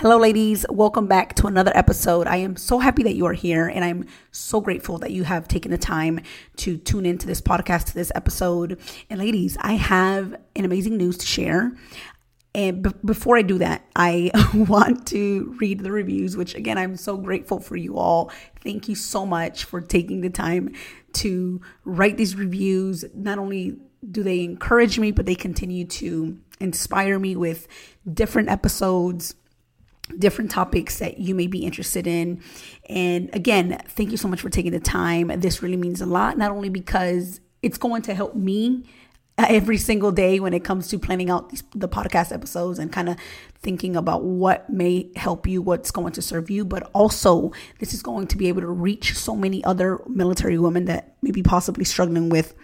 Hello, ladies. Welcome back to another episode. I am so happy that you are here, and I'm so grateful that you have taken the time to tune into this podcast, to this episode. And, ladies, I have an amazing news to share. And b- before I do that, I want to read the reviews, which again, I'm so grateful for you all. Thank you so much for taking the time to write these reviews. Not only do they encourage me, but they continue to inspire me with different episodes different topics that you may be interested in. And again, thank you so much for taking the time. This really means a lot, not only because it's going to help me every single day when it comes to planning out these, the podcast episodes and kind of thinking about what may help you, what's going to serve you, but also this is going to be able to reach so many other military women that may be possibly struggling with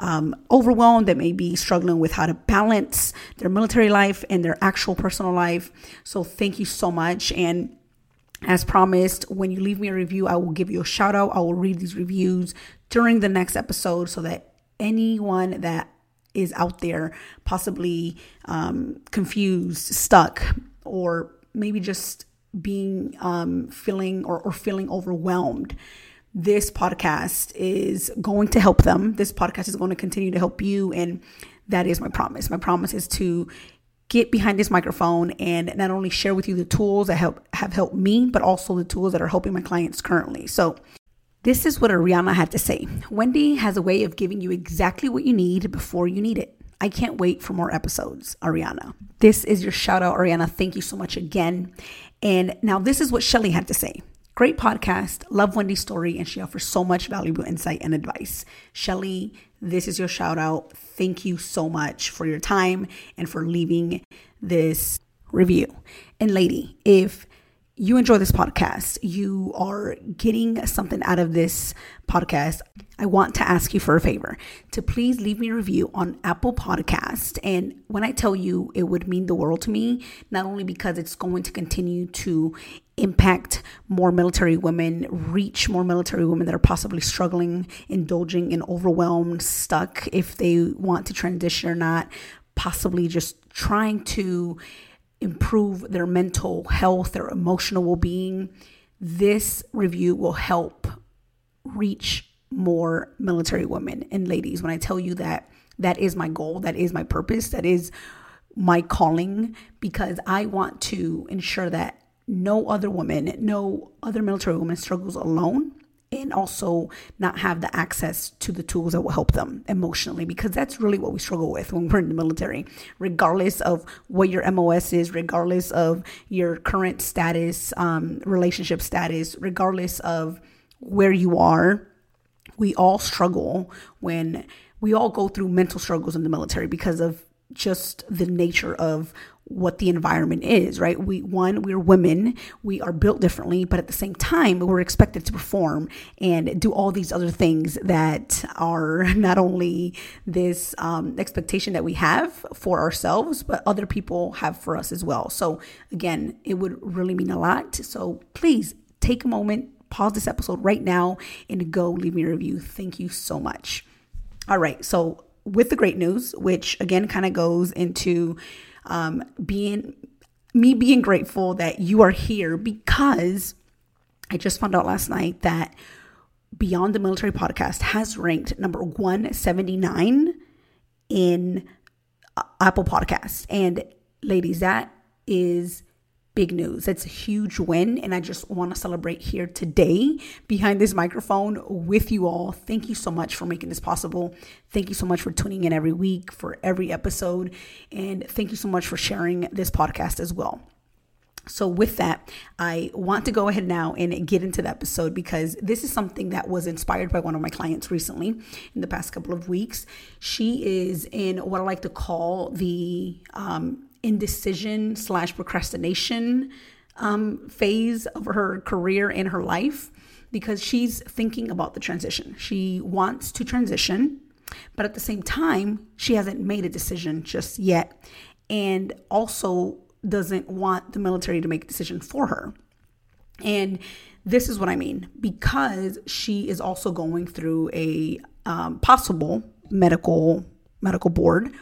um, overwhelmed, that may be struggling with how to balance their military life and their actual personal life. So thank you so much. And as promised, when you leave me a review, I will give you a shout out. I will read these reviews during the next episode so that anyone that is out there possibly um, confused, stuck, or maybe just being um, feeling or, or feeling overwhelmed this podcast is going to help them. This podcast is going to continue to help you. And that is my promise. My promise is to get behind this microphone and not only share with you the tools that help have helped me, but also the tools that are helping my clients currently. So this is what Ariana had to say. Wendy has a way of giving you exactly what you need before you need it. I can't wait for more episodes, Ariana. This is your shout out, Ariana. Thank you so much again. And now this is what Shelly had to say. Great podcast. Love Wendy's story, and she offers so much valuable insight and advice. Shelly, this is your shout out. Thank you so much for your time and for leaving this review. And, lady, if you enjoy this podcast, you are getting something out of this podcast, I want to ask you for a favor. To please leave me a review on Apple Podcast. And when I tell you, it would mean the world to me, not only because it's going to continue to impact more military women, reach more military women that are possibly struggling, indulging in overwhelmed, stuck if they want to transition or not, possibly just trying to improve their mental health, their emotional well being, this review will help reach more military women and ladies. When I tell you that, that is my goal, that is my purpose, that is my calling, because I want to ensure that no other woman, no other military woman struggles alone and also not have the access to the tools that will help them emotionally because that's really what we struggle with when we're in the military. Regardless of what your mos is regardless of your current status um, relationship status regardless of where you are we all struggle when we all go through mental struggles in the military because of just the nature of what the environment is, right? We one, we're women, we are built differently, but at the same time, we're expected to perform and do all these other things that are not only this um, expectation that we have for ourselves, but other people have for us as well. So again, it would really mean a lot. So please take a moment, pause this episode right now, and go leave me a review. Thank you so much. All right, so with the great news, which again kind of goes into um, being me being grateful that you are here because I just found out last night that Beyond the Military podcast has ranked number 179 in uh, Apple Podcasts. And ladies, that is big news. It's a huge win. And I just want to celebrate here today behind this microphone with you all. Thank you so much for making this possible. Thank you so much for tuning in every week for every episode. And thank you so much for sharing this podcast as well. So, with that, I want to go ahead now and get into the episode because this is something that was inspired by one of my clients recently in the past couple of weeks. She is in what I like to call the um, indecision slash procrastination um, phase of her career and her life because she's thinking about the transition. She wants to transition, but at the same time, she hasn't made a decision just yet. And also, doesn't want the military to make a decision for her. And this is what I mean because she is also going through a um, possible medical medical board.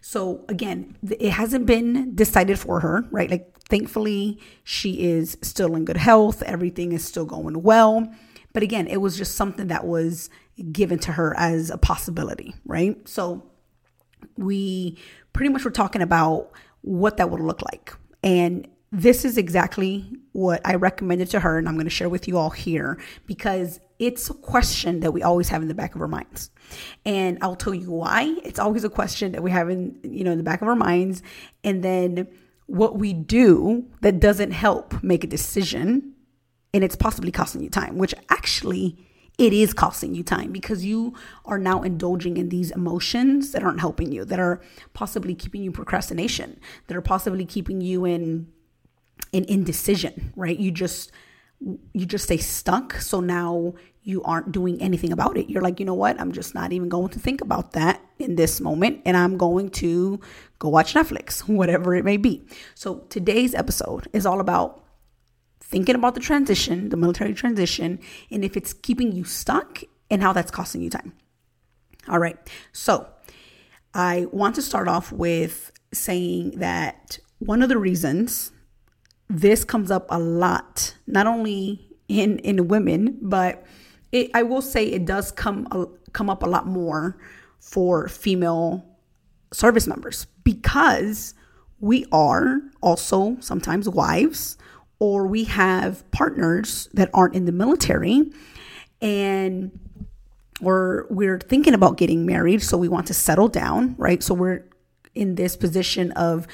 So again, it hasn't been decided for her, right? Like thankfully she is still in good health, everything is still going well. But again, it was just something that was given to her as a possibility, right? So we pretty much were talking about what that would look like. And this is exactly what I recommended to her, and I'm going to share with you all here because it's a question that we always have in the back of our minds. And I'll tell you why. It's always a question that we have in, you know, in the back of our minds. And then what we do that doesn't help make a decision, and it's possibly costing you time, which actually it is costing you time because you are now indulging in these emotions that aren't helping you, that are possibly keeping you procrastination, that are possibly keeping you in in indecision, right? You just you just stay stuck. So now you aren't doing anything about it. You're like, you know what? I'm just not even going to think about that in this moment. And I'm going to go watch Netflix, whatever it may be. So today's episode is all about thinking about the transition, the military transition, and if it's keeping you stuck and how that's costing you time. All right. So I want to start off with saying that one of the reasons this comes up a lot, not only in in women, but it, I will say it does come come up a lot more for female service members because we are also sometimes wives or we have partners that aren't in the military and or we're thinking about getting married so we want to settle down right? So we're in this position of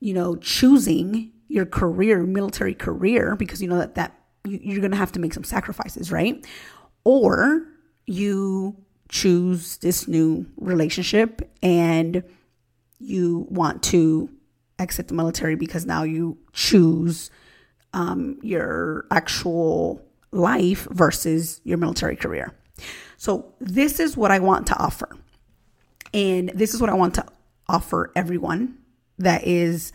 you know choosing your career military career because you know that that you're going to have to make some sacrifices right or you choose this new relationship and you want to exit the military because now you choose um, your actual life versus your military career. So, this is what I want to offer. And this is what I want to offer everyone that is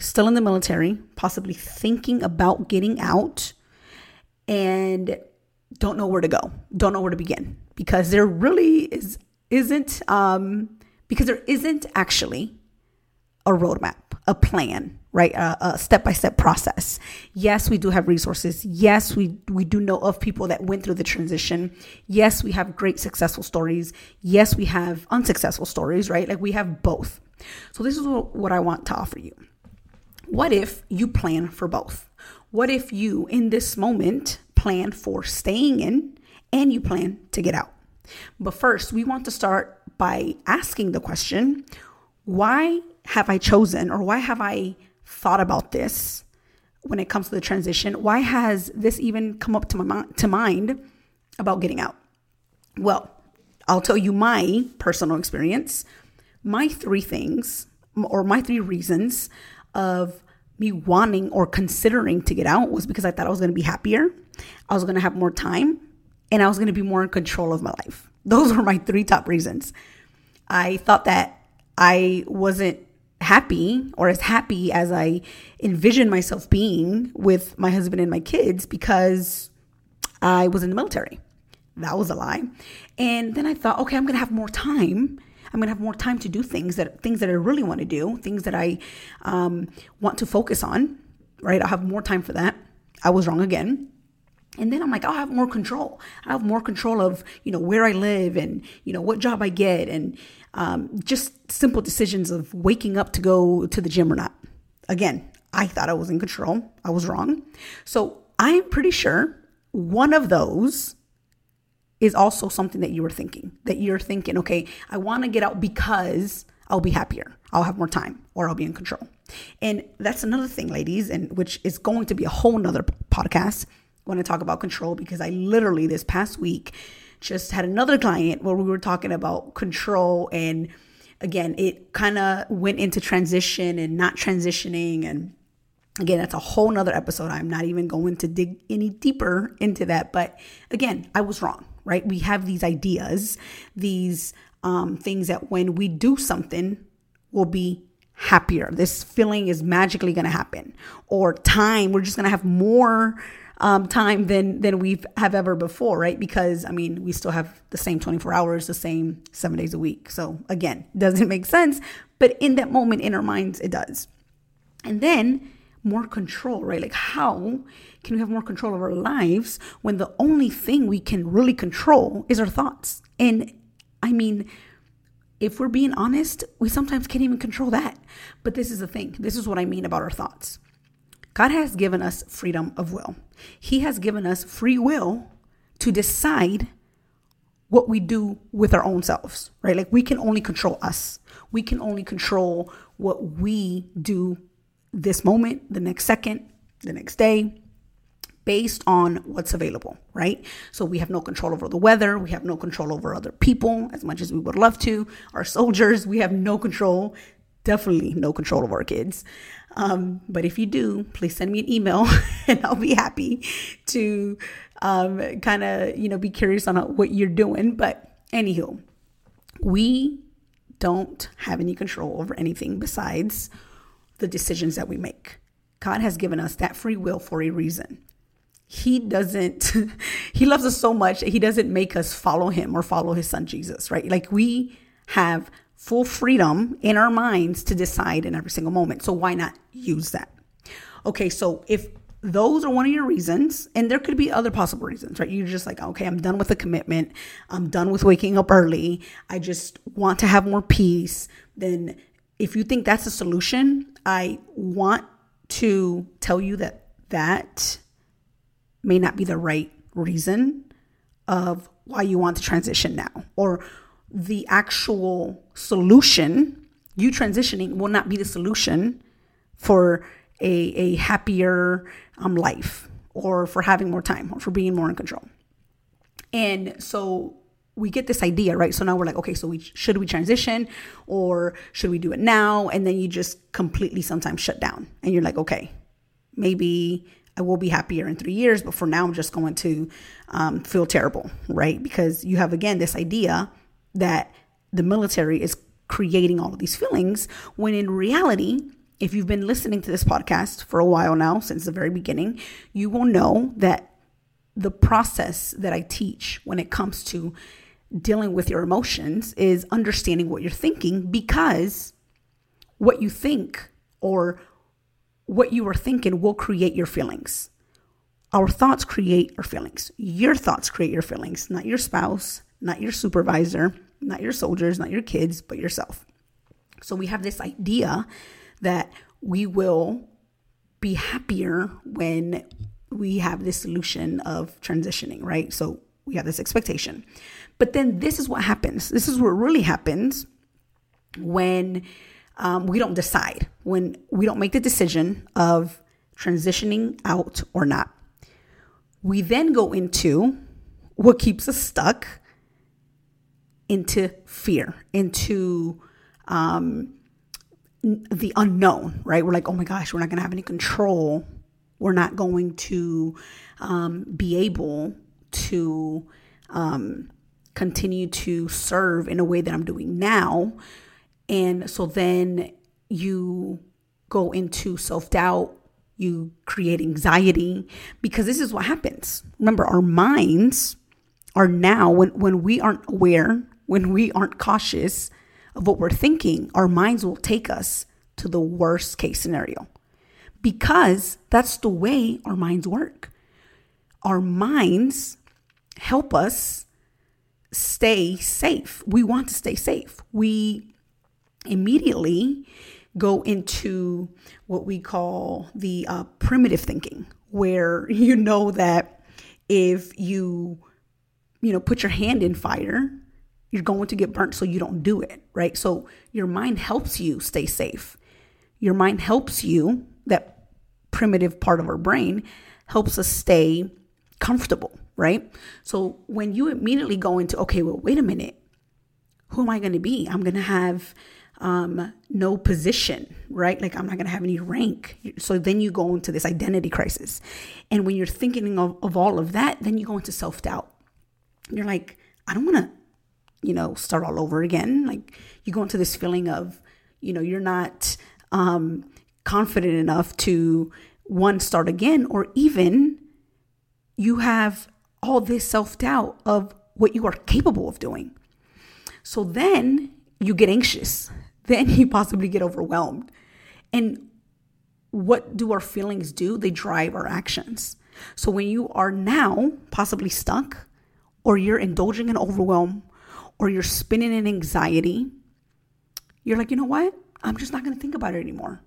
still in the military, possibly thinking about getting out, and don't know where to go, don't know where to begin, because there really is isn't um, because there isn't actually a roadmap, a plan right? A step by step process. Yes we do have resources. Yes we we do know of people that went through the transition. Yes we have great successful stories. Yes we have unsuccessful stories right? Like we have both. So this is what i want to offer you what if you plan for both what if you in this moment plan for staying in and you plan to get out but first we want to start by asking the question why have i chosen or why have i thought about this when it comes to the transition. Why has this even come up to my to mind about getting out? Well, I'll tell you my personal experience. My three things or my three reasons of me wanting or considering to get out was because I thought I was going to be happier, I was going to have more time, and I was going to be more in control of my life. Those were my three top reasons. I thought that I wasn't happy or as happy as I envisioned myself being with my husband and my kids because I was in the military. That was a lie. And then I thought, okay, I'm going to have more time. I'm going to have more time to do things that things that I really want to do, things that I um, want to focus on. Right? I'll have more time for that. I was wrong again. And then I'm like, I'll have more control. I have more control of, you know, where I live and, you know, what job I get and um, just simple decisions of waking up to go to the gym or not. Again, I thought I was in control. I was wrong. So I'm pretty sure one of those is also something that you were thinking, that you're thinking, okay, I want to get out because I'll be happier. I'll have more time or I'll be in control. And that's another thing, ladies, and which is going to be a whole nother podcast when I talk about control because I literally this past week just had another client where we were talking about control and again, it kind of went into transition and not transitioning and Again, that's a whole nother episode. I'm not even going to dig any deeper into that. But again, I was wrong, right? We have these ideas, these um, things that when we do something, we'll be happier. This feeling is magically going to happen. Or time, we're just going to have more um, time than than we have ever before, right? Because I mean, we still have the same 24 hours, the same seven days a week. So again, doesn't make sense, but in that moment, in our minds, it does. And then more control, right? Like, how can we have more control of our lives when the only thing we can really control is our thoughts? And I mean, if we're being honest, we sometimes can't even control that. But this is the thing this is what I mean about our thoughts. God has given us freedom of will, He has given us free will to decide what we do with our own selves, right? Like we can only control us. We can only control what we do this moment, the next second, the next day, based on what's available, right? So we have no control over the weather. We have no control over other people as much as we would love to. Our soldiers, we have no control, definitely no control of our kids. Um, but if you do, please send me an email and I'll be happy to um, kind of, you know, be curious on what you're doing. But anywho, we don't have any control over anything besides the decisions that we make. God has given us that free will for a reason. He doesn't, He loves us so much He doesn't make us follow Him or follow His Son Jesus, right? Like we have full freedom in our minds to decide in every single moment. So why not use that? Okay, so if those are one of your reasons, and there could be other possible reasons, right? You're just like, okay, I'm done with the commitment. I'm done with waking up early. I just want to have more peace. Then if you think that's a solution, I want to tell you that that may not be the right reason of why you want to transition now or the actual solution you transitioning will not be the solution for a, a happier um, life or for having more time or for being more in control. And so we get this idea, right? So now we're like, okay, so we should we transition or should we do it now? And then you just completely sometimes shut down and you're like, okay, maybe I will be happier in three years, but for now I'm just going to um, feel terrible, right? Because you have again this idea that the military is creating all of these feelings when in reality, if you've been listening to this podcast for a while now, since the very beginning, you will know that the process that I teach when it comes to dealing with your emotions is understanding what you're thinking because what you think or what you are thinking will create your feelings. Our thoughts create our feelings. Your thoughts create your feelings, not your spouse, not your supervisor, not your soldiers, not your kids, but yourself. So we have this idea that we will be happier when we have this solution of transitioning, right? So we have this expectation. But then this is what happens. This is what really happens when um, we don't decide, when we don't make the decision of transitioning out or not. We then go into what keeps us stuck into fear, into um, the unknown, right? We're like, oh my gosh, we're not going to have any control. We're not going to um, be able to um, continue to serve in a way that I'm doing now. And so then you go into self doubt, you create anxiety, because this is what happens. Remember, our minds are now, when, when we aren't aware, when we aren't cautious of what we're thinking, our minds will take us to the worst case scenario because that's the way our minds work. Our minds help us stay safe. We want to stay safe. We immediately go into what we call the uh, primitive thinking, where you know that if you, you know, put your hand in fire, you're going to get burnt, so you don't do it, right? So your mind helps you stay safe. Your mind helps you, that primitive part of our brain helps us stay comfortable, right? So when you immediately go into, okay, well, wait a minute, who am I going to be? I'm going to have um, no position, right? Like I'm not going to have any rank. So then you go into this identity crisis. And when you're thinking of, of all of that, then you go into self doubt. You're like, I don't want to, you know, start all over again. Like you go into this feeling of, you know, you're not um, confident enough to one start again, or even you have all this self doubt of what you are capable of doing. So then you get anxious. Then you possibly get overwhelmed. And what do our feelings do? They drive our actions. So when you are now possibly stuck, or you're indulging in overwhelm, or you're spinning in anxiety, you're like, you know what? I'm just not going to think about it anymore.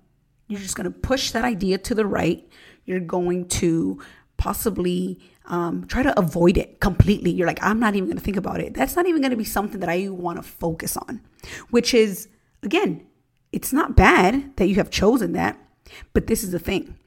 You're just going to push that idea to the right. You're going to possibly um, try to avoid it completely. You're like, I'm not even going to think about it. That's not even going to be something that I want to focus on, which is, again, it's not bad that you have chosen that, but this is the thing.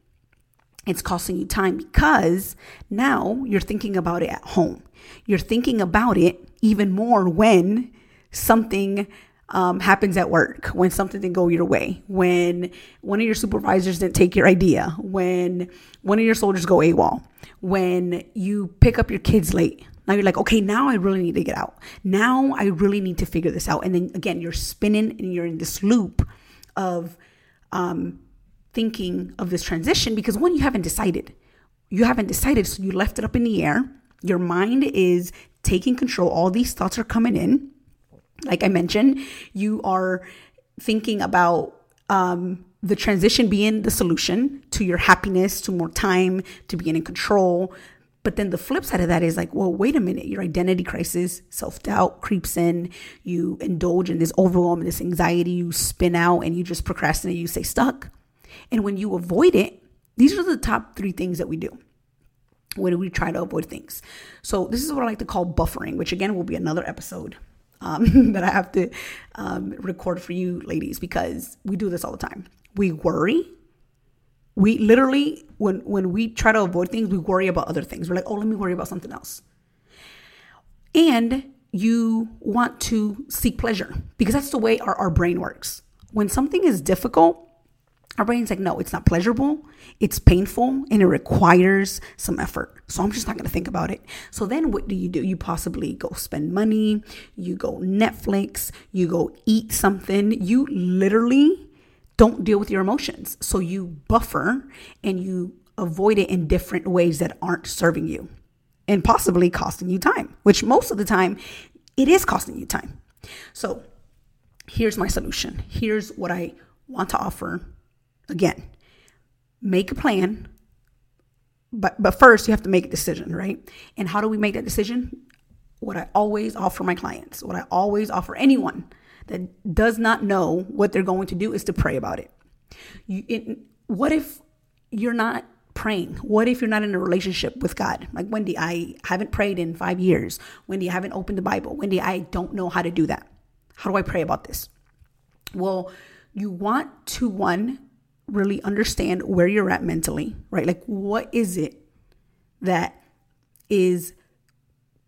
It's costing you time because now you're thinking about it at home. You're thinking about it even more when something um, happens at work, when something didn't go your way, when one of your supervisors didn't take your idea, when one of your soldiers go AWOL, when you pick up your kids late. Now you're like, okay, now I really need to get out. Now I really need to figure this out. And then again, you're spinning and you're in this loop of um, thinking of this transition because one, you haven't decided. You haven't decided, so you left it up in the air. Your mind is taking control. All these thoughts are coming in like I mentioned, you are thinking about um, the transition being the solution to your happiness, to more time, to being in control. But then the flip side of that is like, well, wait a minute, your identity crisis, self doubt creeps in. You indulge in this overwhelm, this anxiety, you spin out and you just procrastinate, you stay stuck. And when you avoid it, these are the top three things that we do when we try to avoid things. So, this is what I like to call buffering, which again will be another episode um, that I have to um, record for you ladies because we do this all the time. We worry. We literally, when when we try to avoid things, we worry about other things. We're like, oh, let me worry about something else. And you want to seek pleasure because that's the way our, our brain works. When something is difficult, our brain's like, no, it's not pleasurable, it's painful, and it requires some effort. So I'm just not gonna think about it. So then what do you do? You possibly go spend money, you go Netflix, you go eat something. You literally don't deal with your emotions. So you buffer and you avoid it in different ways that aren't serving you and possibly costing you time, which most of the time it is costing you time. So here's my solution. Here's what I want to offer Again, make a plan, but but first you have to make a decision, right? And how do we make that decision? What I always offer my clients, what I always offer anyone that does not know what they're going to do is to pray about it. You, it what if you're not praying? What if you're not in a relationship with God? Like Wendy, I haven't prayed in five years. Wendy, I haven't opened the Bible. Wendy, I don't know how to do that. How do I pray about this? Well, you want to one really understand where you're at mentally, right? Like, what is it that is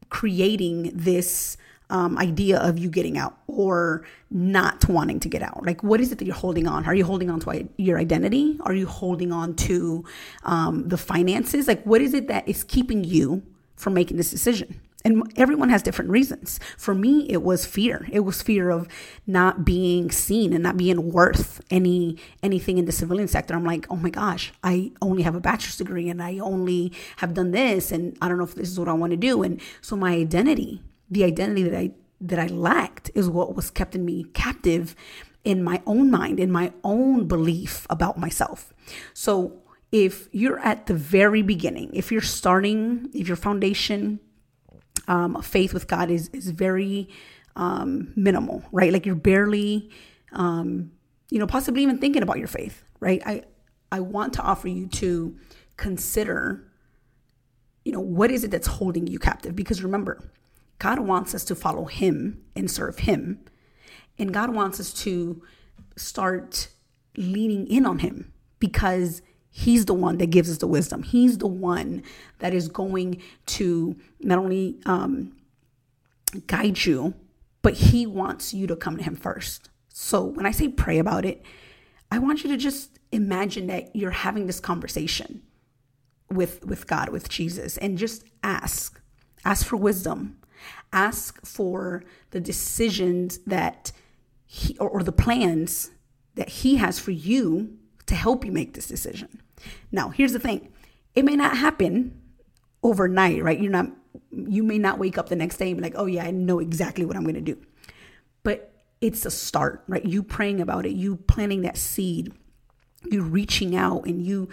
creating this um, idea of you getting out or not wanting to get out? Like, what is it that you're holding on? Are you holding on to your identity? Are you holding on to um, the finances? Like, what is it that is keeping you from making this decision? And everyone has different reasons. For me, it was fear. It was fear of not being seen and not being worth any anything in the civilian sector. I'm like, oh my gosh, I only have a bachelor's degree and I only have done this, and I don't know if this is what I want to do. And so my identity, the identity that I that I lacked, is what was keeping me captive in my own mind, in my own belief about myself. So if you're at the very beginning, if you're starting, if your foundation um, faith with God is is very um, minimal, right? Like you're barely um, you know, possibly even thinking about your faith, right? I I want to offer you to consider you know, what is it that's holding you captive? Because remember, God wants us to follow him and serve him. And God wants us to start leaning in on him because he's the one that gives us the wisdom. He's the one that is going to not only um, guide you, but he wants you to come to him first. So when I say pray about it, I want you to just imagine that you're having this conversation with with God, with Jesus, and just ask. Ask for wisdom. Ask for the decisions that he or, or the plans that he has for you to help you make this decision. Now, here's the thing. It may not happen overnight, right? You're not you may not wake up the next day and be like, "Oh yeah, I know exactly what I'm going to do." But it's a start, right? You praying about it, you planting that seed, you reaching out and you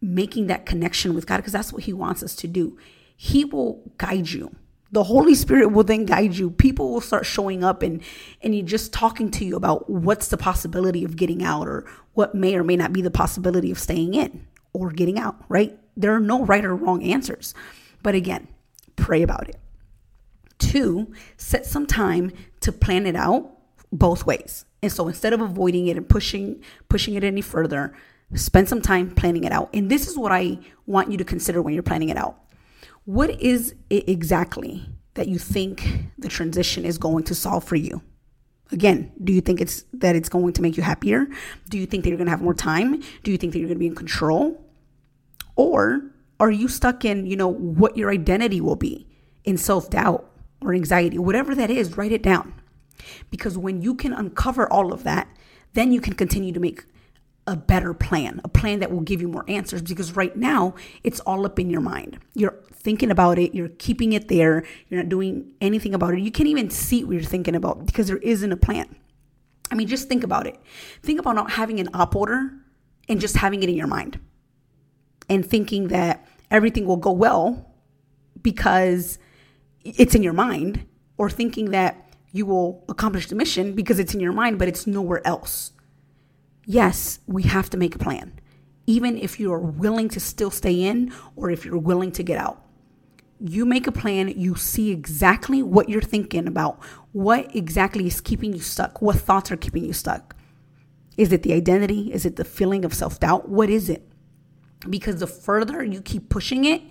making that connection with God because that's what He wants us to do. He will guide you. The Holy Spirit will then guide you. People will start showing up and and you just talking to you about what's the possibility of getting out or what may or may not be the possibility of staying in or getting out, right? There are no right or wrong answers. But again, pray about it. Two, set some time to plan it out both ways. And so instead of avoiding it and pushing pushing it any further, Spend some time planning it out. And this is what I want you to consider when you're planning it out. What is it exactly that you think the transition is going to solve for you? Again, do you think it's that it's going to make you happier? Do you think that you're going to have more time? Do you think that you're going to be in control? Or are you stuck in, you know, what your identity will be in self-doubt or anxiety? Whatever that is, write it down. Because when you can uncover all of that, then you can continue to make a better plan, a plan that will give you more answers because right now it's all up in your mind. You're thinking about it, you're keeping it there, you're not doing anything about it. You can't even see what you're thinking about because there isn't a plan. I mean, just think about it. Think about not having an op order and just having it in your mind and thinking that everything will go well because it's in your mind, or thinking that you will accomplish the mission because it's in your mind, but it's nowhere else yes, we have to make a plan, even if you're willing to still stay in or if you're willing to get out. You make a plan, you see exactly what you're thinking about, what exactly is keeping you stuck, what thoughts are keeping you stuck. Is it the identity? Is it the feeling of self doubt? What is it? Because the further you keep pushing it,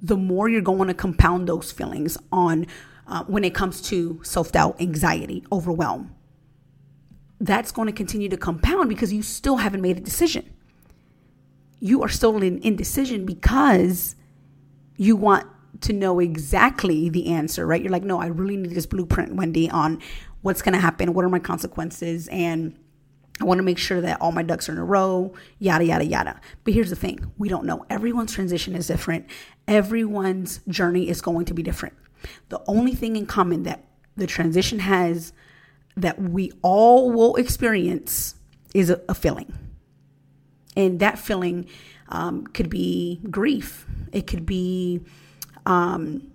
the more you're going to compound those feelings on uh, when it comes to self doubt, anxiety, overwhelm that's going to continue to compound because you still haven't made a decision. You are still in indecision because you want to know exactly the answer, right? You're like, no, I really need this blueprint, Wendy, on what's going to happen, what are my consequences, and I want to make sure that all my ducks are in a row, yada, yada, yada. But here's the thing we don't know. Everyone's transition is different, everyone's journey is going to be different. The only thing in common that the transition has that we all will experience is a, a feeling. And that feeling um, could be grief, it could be um,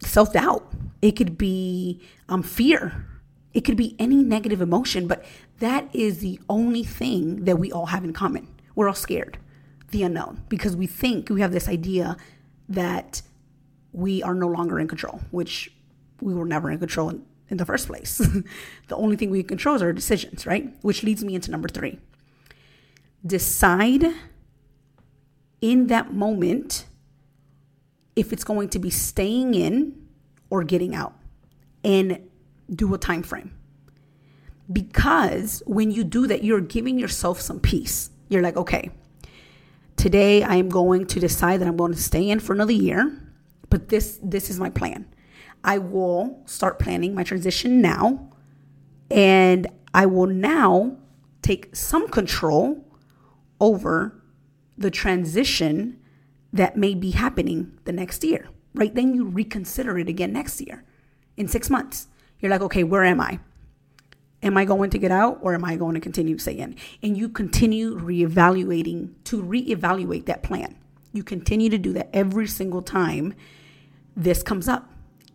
self doubt, it could be um, fear, it could be any negative emotion, but that is the only thing that we all have in common. We're all scared, the unknown, because we think we have this idea that we are no longer in control, which we were never in control in the first place. the only thing we control is our decisions, right? Which leads me into number three. Decide in that moment if it's going to be staying in or getting out and do a time frame. Because when you do that, you're giving yourself some peace. You're like, okay, today I am going to decide that I'm going to stay in for another year, but this this is my plan. I will start planning my transition now. And I will now take some control over the transition that may be happening the next year, right? Then you reconsider it again next year in six months. You're like, okay, where am I? Am I going to get out or am I going to continue to stay in? And you continue reevaluating to reevaluate that plan. You continue to do that every single time this comes up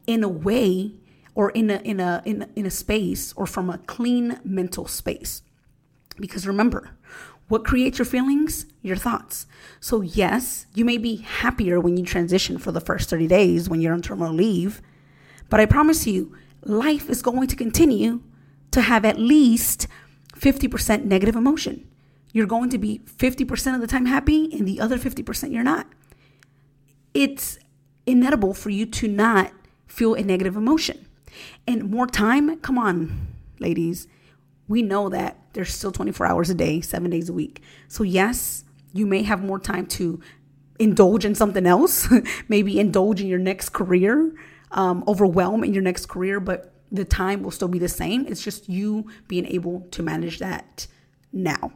in a way or in a in a in, in a space or from a clean mental space Because remember, what creates your feelings? Your thoughts. So, yes, you may be happier when you transition for the first 30 days when you're on terminal leave, but I promise you, life is going to continue to have at least 50% negative emotion. You're going to be 50% of the time happy and the other 50% you're not. It's inedible for you to not feel a negative emotion. And more time, come on, ladies. We know that there's still 24 hours a day, seven days a week. So, yes, you may have more time to indulge in something else, maybe indulge in your next career, um, overwhelm in your next career, but the time will still be the same. It's just you being able to manage that now.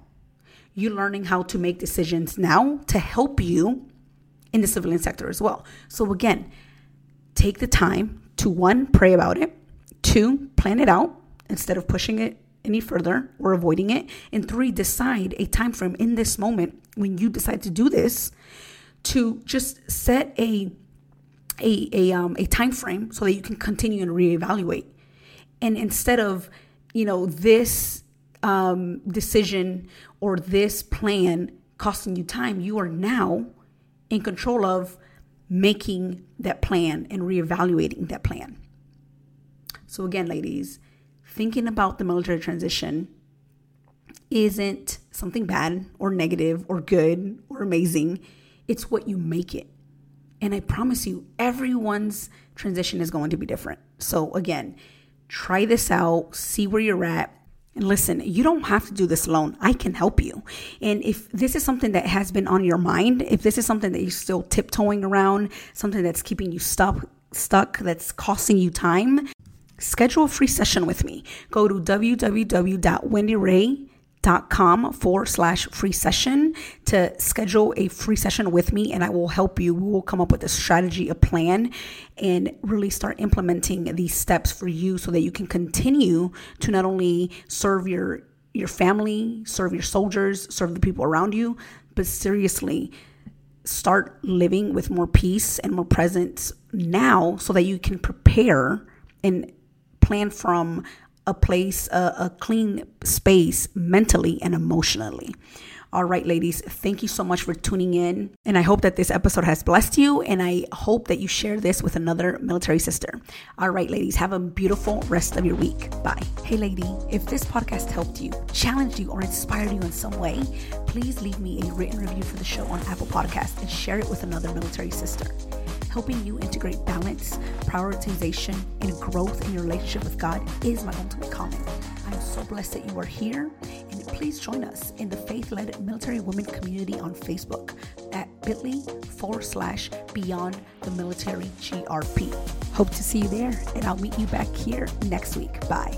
You learning how to make decisions now to help you in the civilian sector as well. So, again, take the time to one, pray about it, two, plan it out instead of pushing it any further or avoiding it, and three, decide a time frame in this moment when you decide to do this to just set a a a um a time frame so that you can continue and reevaluate. And instead of, you know, this um decision or this plan costing you time, you are now in control of making that plan and reevaluating that plan. So, again, ladies, thinking about the military transition isn't something bad or negative or good or amazing. It's what you make it. And I promise you, everyone's transition is going to be different. So, again, try this out, see where you're at, and listen, you don't have to do this alone. I can help you. And if this is something that has been on your mind, if this is something that you're still tiptoeing around, something that's keeping you stuck, stuck, that's costing you time, schedule a free session with me. Go to www.wendyray.com com forward slash free session to schedule a free session with me and I will help you. We will come up with a strategy, a plan, and really start implementing these steps for you so that you can continue to not only serve your your family, serve your soldiers, serve the people around you, but seriously start living with more peace and more presence now so that you can prepare and plan from a place, a, a clean space mentally and emotionally. All right, ladies, thank you so much for tuning in. And I hope that this episode has blessed you. And I hope that you share this with another military sister. All right, ladies, have a beautiful rest of your week. Bye. Hey, lady, if this podcast helped you, challenged you, or inspired you in some way, please leave me a written review for the show on Apple Podcast and share it with another military sister helping you integrate balance, prioritization, and growth in your relationship with God is my ultimate calling. I'm so blessed that you are here, and please join us in the faith led military women community on Facebook at bit.ly forward slash beyond the military GRP. Hope to see you there, and I'll meet you back here next week. Bye.